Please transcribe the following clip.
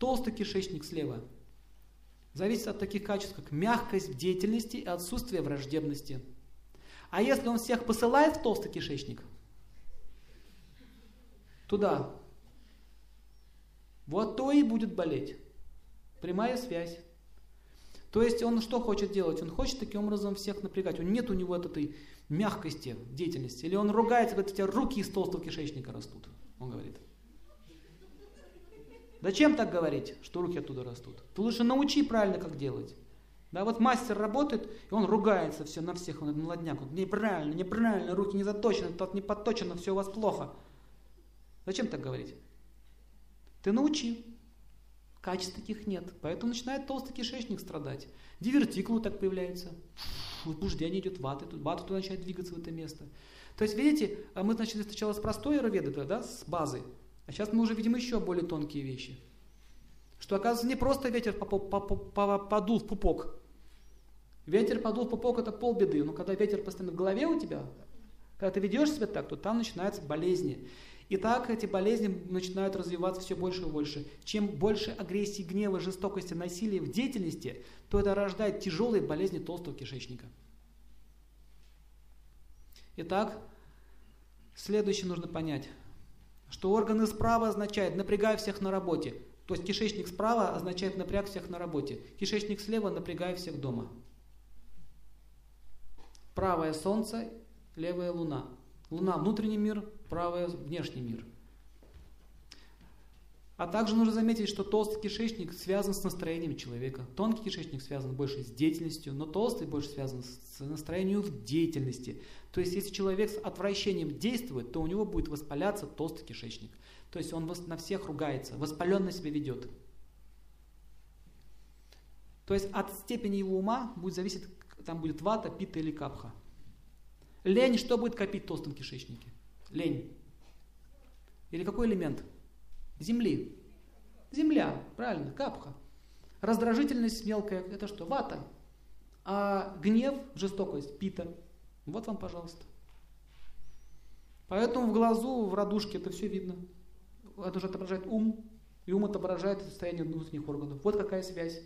Толстый кишечник слева. Зависит от таких качеств, как мягкость деятельности и отсутствие враждебности. А если он всех посылает в толстый кишечник, туда, вот то и будет болеть. Прямая связь. То есть он что хочет делать? Он хочет таким образом всех напрягать. Он нет у него этой мягкости деятельности. Или он ругается, говорит, у тебя руки из толстого кишечника растут. Он говорит. Зачем так говорить, что руки оттуда растут? Ты лучше научи правильно, как делать. Да, вот мастер работает, и он ругается все на всех, он молодняк. Вот, неправильно, неправильно, руки не заточены, тот не подточено, все у вас плохо. Зачем так говорить? Ты научи. Качеств таких нет. Поэтому начинает толстый кишечник страдать. Дивертикулы так появляются. Возбуждение идет ваты. Вата туда начинает двигаться в это место. То есть, видите, а мы начали сначала с простой аюрведы, да, с базы. А сейчас мы уже видим еще более тонкие вещи. Что оказывается не просто ветер подул в пупок. Ветер подул в пупок это полбеды. Но когда ветер постоянно в голове у тебя, когда ты ведешь себя так, то там начинаются болезни. И так эти болезни начинают развиваться все больше и больше. Чем больше агрессии, гнева, жестокости, насилия в деятельности, то это рождает тяжелые болезни толстого кишечника. Итак, следующее нужно понять, что органы справа означает напрягай всех на работе. То есть кишечник справа означает напряг всех на работе. Кишечник слева напрягай всех дома. Правое солнце, левая луна. Луна – внутренний мир, правое – внешний мир. А также нужно заметить, что толстый кишечник связан с настроением человека. Тонкий кишечник связан больше с деятельностью, но толстый больше связан с настроением в деятельности. То есть, если человек с отвращением действует, то у него будет воспаляться толстый кишечник. То есть, он на всех ругается, воспаленно себя ведет. То есть, от степени его ума будет зависеть, там будет вата, пита или капха. Лень что будет копить в толстом кишечнике? Лень. Или какой элемент? Земли. Земля, правильно, капха. Раздражительность мелкая, это что? Вата. А гнев, жестокость, пита. Вот вам, пожалуйста. Поэтому в глазу, в радужке это все видно. Это уже отображает ум, и ум отображает состояние внутренних органов. Вот какая связь.